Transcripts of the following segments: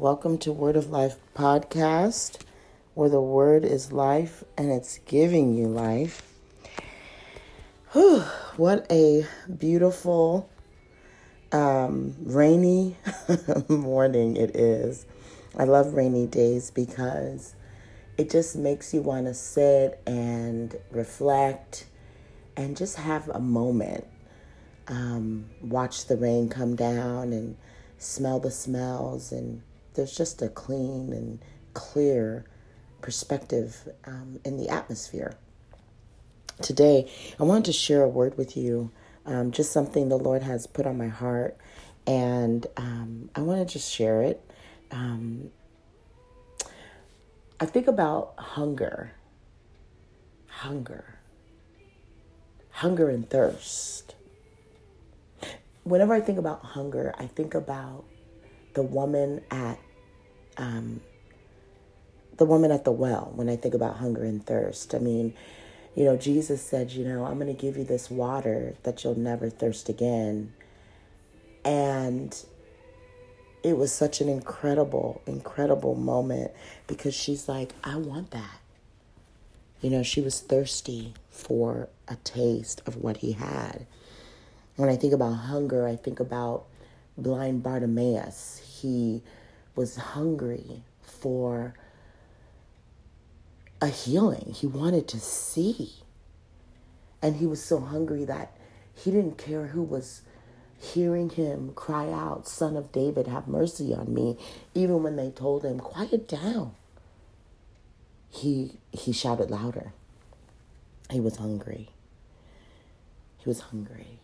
Welcome to Word of Life podcast, where the word is life and it's giving you life. Whew, what a beautiful, um, rainy morning it is. I love rainy days because it just makes you want to sit and reflect and just have a moment. Um, watch the rain come down and smell the smells, and there's just a clean and clear perspective um, in the atmosphere. Today, I wanted to share a word with you, um, just something the Lord has put on my heart, and um, I want to just share it. Um, I think about hunger, hunger, hunger and thirst whenever I think about hunger, I think about the woman at um, the woman at the well. When I think about hunger and thirst, I mean, you know, Jesus said, you know, I'm going to give you this water that you'll never thirst again, and it was such an incredible, incredible moment because she's like, I want that. You know, she was thirsty for a taste of what he had. When I think about hunger, I think about blind Bartimaeus. He was hungry for a healing, he wanted to see. And he was so hungry that he didn't care who was hearing him cry out, Son of David, have mercy on me, even when they told him, Quiet down. He, he shouted louder. He was hungry. He was hungry.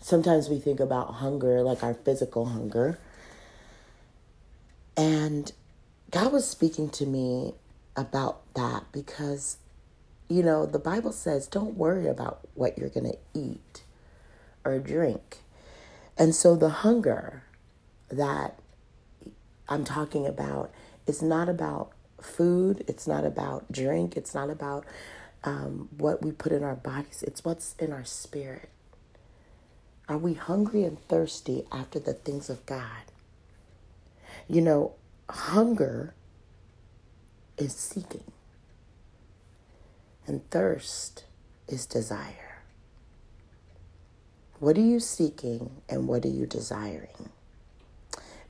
Sometimes we think about hunger like our physical hunger. And God was speaking to me about that because, you know, the Bible says don't worry about what you're going to eat or drink. And so the hunger that I'm talking about is not about food, it's not about drink, it's not about um, what we put in our bodies, it's what's in our spirit. Are we hungry and thirsty after the things of God? You know, hunger is seeking, and thirst is desire. What are you seeking and what are you desiring?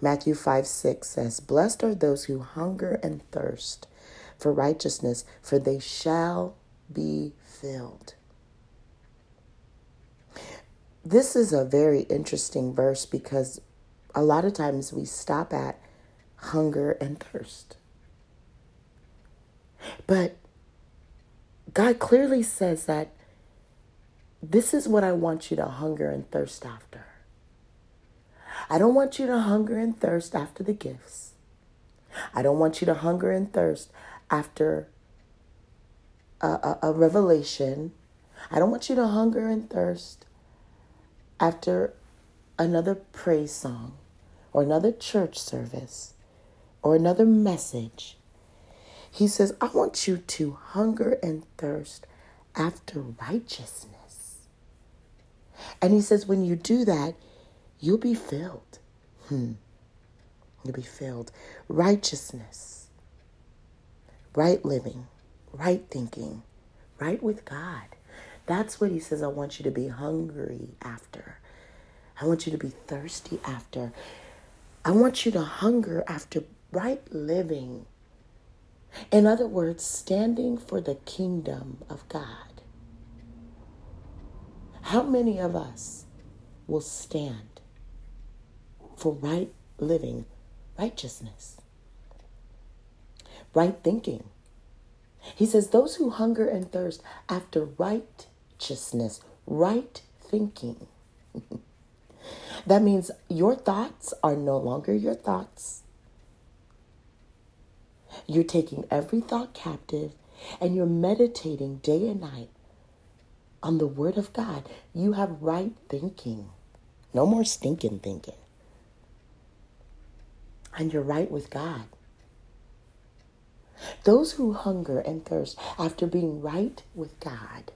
Matthew 5 6 says, Blessed are those who hunger and thirst for righteousness, for they shall be filled this is a very interesting verse because a lot of times we stop at hunger and thirst. But God clearly says that this is what I want you to hunger and thirst after. I don't want you to hunger and thirst after the gifts. I don't want you to hunger and thirst after a, a, a revelation. I don't want you to hunger and thirst after another praise song or another church service or another message, he says, I want you to hunger and thirst after righteousness. And he says, when you do that, you'll be filled. Hmm. You'll be filled. Righteousness, right living, right thinking, right with God. That's what he says I want you to be hungry after. I want you to be thirsty after. I want you to hunger after right living. In other words, standing for the kingdom of God. How many of us will stand for right living, righteousness, right thinking? He says, Those who hunger and thirst after righteousness, right thinking. that means your thoughts are no longer your thoughts. You're taking every thought captive and you're meditating day and night on the Word of God. You have right thinking, no more stinking thinking. And you're right with God. Those who hunger and thirst after being right with God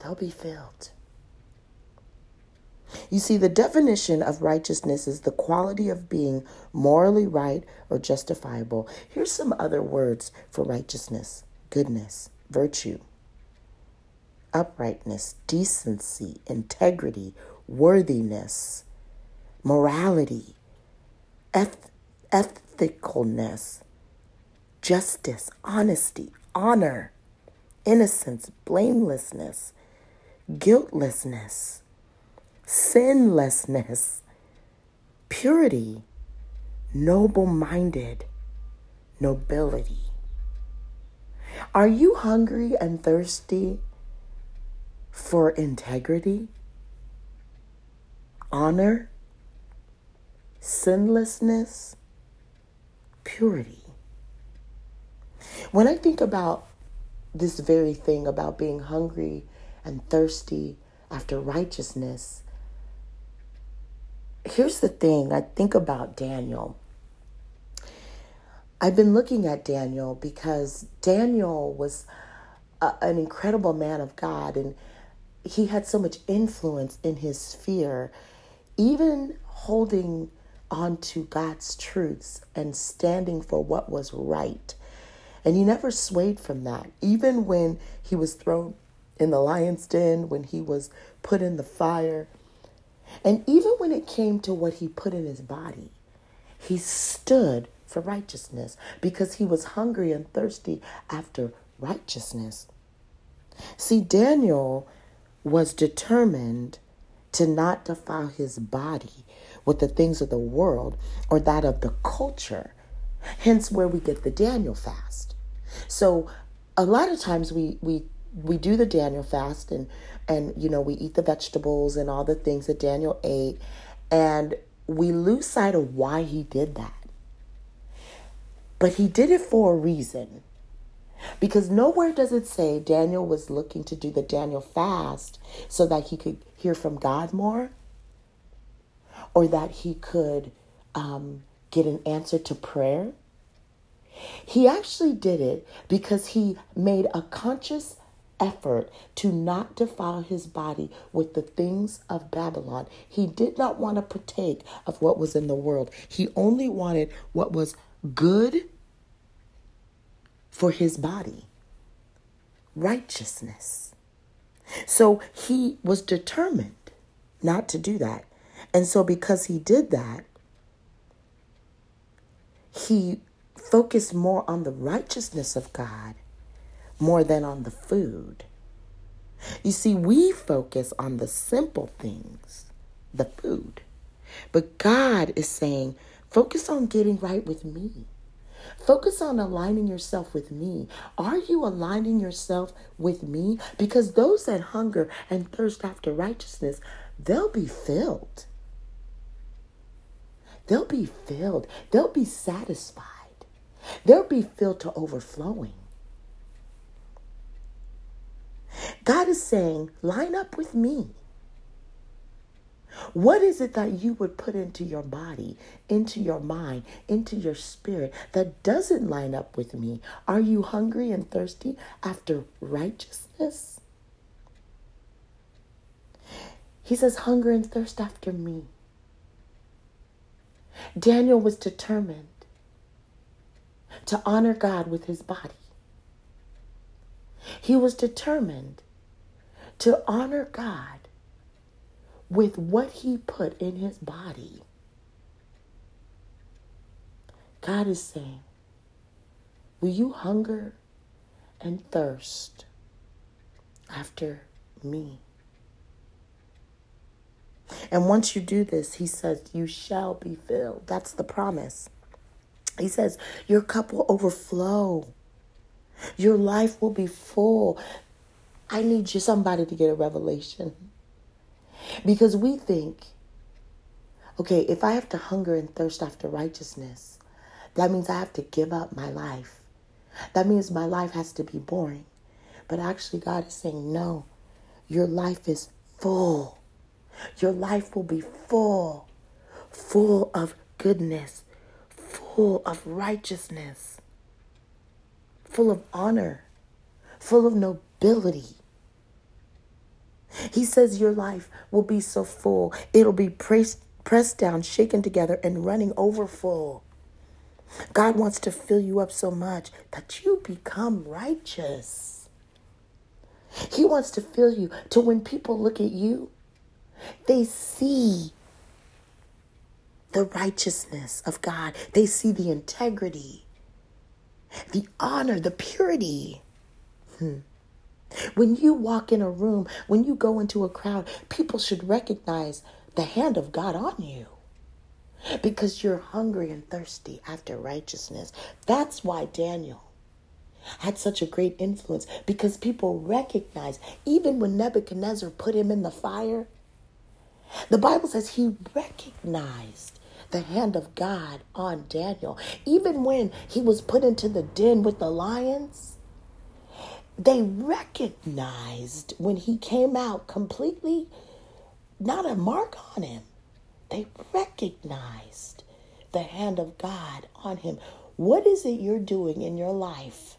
they'll be filled. You see, the definition of righteousness is the quality of being morally right or justifiable. Here's some other words for righteousness goodness, virtue, uprightness, decency, integrity, worthiness, morality, eth- ethicalness, justice, honesty, honor, innocence, blamelessness, guiltlessness, sinlessness, purity, noble minded, nobility. Are you hungry and thirsty for integrity, honor, sinlessness, purity? When I think about this very thing about being hungry and thirsty after righteousness, here's the thing I think about Daniel. I've been looking at Daniel because Daniel was a, an incredible man of God and he had so much influence in his sphere, even holding on to God's truths and standing for what was right. And he never swayed from that, even when he was thrown in the lion's den, when he was put in the fire, and even when it came to what he put in his body. He stood for righteousness because he was hungry and thirsty after righteousness. See, Daniel was determined to not defile his body with the things of the world or that of the culture. Hence, where we get the Daniel fast. So, a lot of times we we we do the Daniel fast and and you know we eat the vegetables and all the things that Daniel ate, and we lose sight of why he did that. But he did it for a reason. Because nowhere does it say Daniel was looking to do the Daniel fast so that he could hear from God more or that he could um, get an answer to prayer. He actually did it because he made a conscious effort to not defile his body with the things of Babylon. He did not want to partake of what was in the world, he only wanted what was good for his body righteousness. So he was determined not to do that. And so, because he did that, he focused more on the righteousness of God more than on the food. You see, we focus on the simple things, the food. But God is saying, focus on getting right with me. Focus on aligning yourself with me. Are you aligning yourself with me? Because those that hunger and thirst after righteousness, they'll be filled. They'll be filled. They'll be satisfied. They'll be filled to overflowing. God is saying, line up with me. What is it that you would put into your body, into your mind, into your spirit that doesn't line up with me? Are you hungry and thirsty after righteousness? He says, hunger and thirst after me. Daniel was determined to honor God with his body. He was determined to honor God with what he put in his body. God is saying, Will you hunger and thirst after me? And once you do this, he says, You shall be filled. That's the promise. He says, Your cup will overflow. Your life will be full. I need you, somebody, to get a revelation. Because we think, okay, if I have to hunger and thirst after righteousness, that means I have to give up my life. That means my life has to be boring. But actually, God is saying, no, your life is full. Your life will be full, full of goodness, full of righteousness, full of honor, full of nobility. He says your life will be so full, it'll be pressed, pressed down, shaken together, and running over full. God wants to fill you up so much that you become righteous. He wants to fill you to when people look at you, they see the righteousness of God, they see the integrity, the honor, the purity. Hmm. When you walk in a room, when you go into a crowd, people should recognize the hand of God on you because you're hungry and thirsty after righteousness. That's why Daniel had such a great influence because people recognize, even when Nebuchadnezzar put him in the fire, the Bible says he recognized the hand of God on Daniel. Even when he was put into the den with the lions, they recognized when he came out completely not a mark on him. They recognized the hand of God on him. What is it you're doing in your life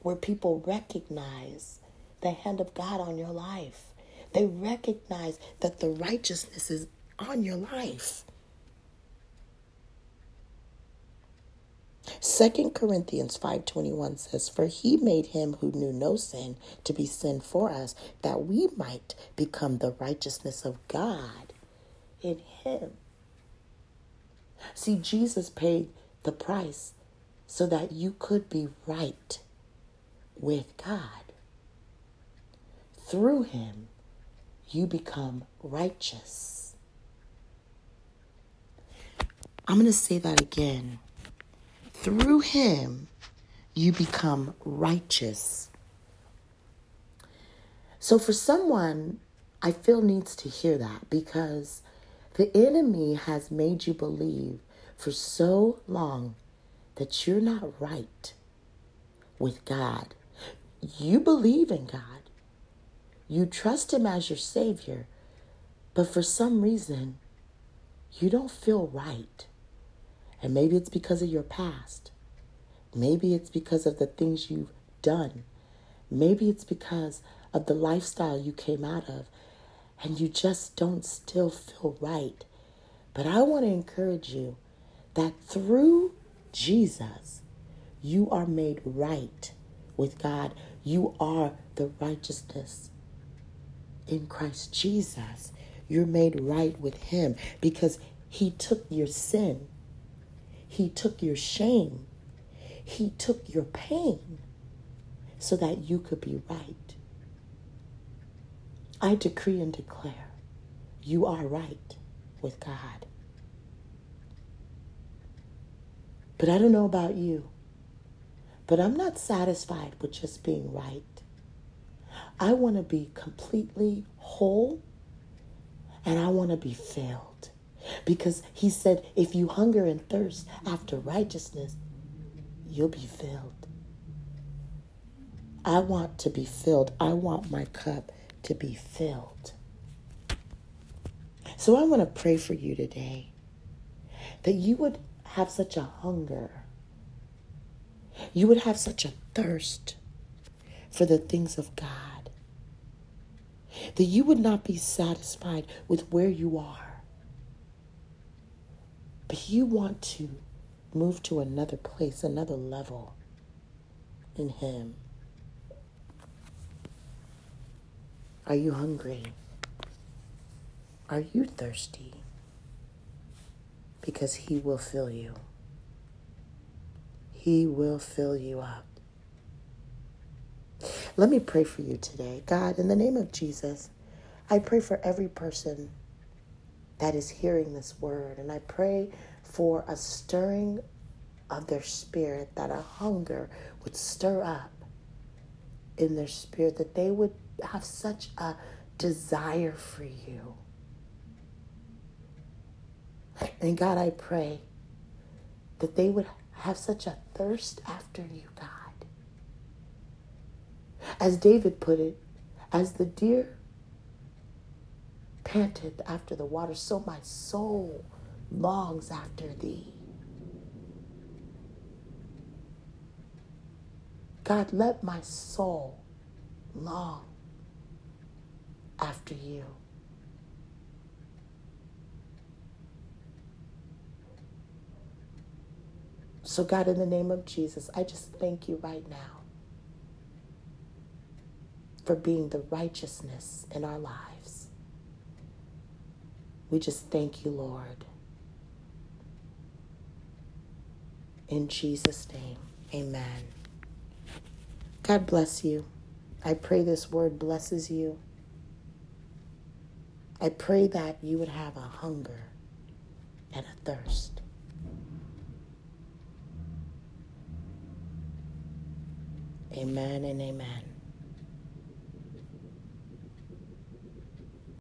where people recognize the hand of God on your life? They recognize that the righteousness is on your life. Second Corinthians 5:21 says, "For he made him who knew no sin to be sin for us, that we might become the righteousness of God in him." See, Jesus paid the price so that you could be right with God. Through him, you become righteous. I'm going to say that again. Through him, you become righteous. So, for someone, I feel needs to hear that because the enemy has made you believe for so long that you're not right with God. You believe in God, you trust Him as your Savior, but for some reason, you don't feel right. And maybe it's because of your past. Maybe it's because of the things you've done. Maybe it's because of the lifestyle you came out of and you just don't still feel right. But I want to encourage you that through Jesus, you are made right with God. You are the righteousness in Christ Jesus. You're made right with Him because He took your sin he took your shame. He took your pain so that you could be right. I decree and declare you are right with God. But I don't know about you, but I'm not satisfied with just being right. I want to be completely whole and I want to be filled. Because he said, if you hunger and thirst after righteousness, you'll be filled. I want to be filled. I want my cup to be filled. So I want to pray for you today that you would have such a hunger, you would have such a thirst for the things of God, that you would not be satisfied with where you are but you want to move to another place, another level in Him. Are you hungry? Are you thirsty? Because He will fill you. He will fill you up. Let me pray for you today. God, in the name of Jesus, I pray for every person that is hearing this word. And I pray for a stirring of their spirit, that a hunger would stir up in their spirit, that they would have such a desire for you. And God, I pray that they would have such a thirst after you, God. As David put it, as the deer panteth after the water, so my soul longs after thee. God, let my soul long after you. So, God, in the name of Jesus, I just thank you right now for being the righteousness in our lives. We just thank you, Lord. In Jesus' name, amen. God bless you. I pray this word blesses you. I pray that you would have a hunger and a thirst. Amen and amen.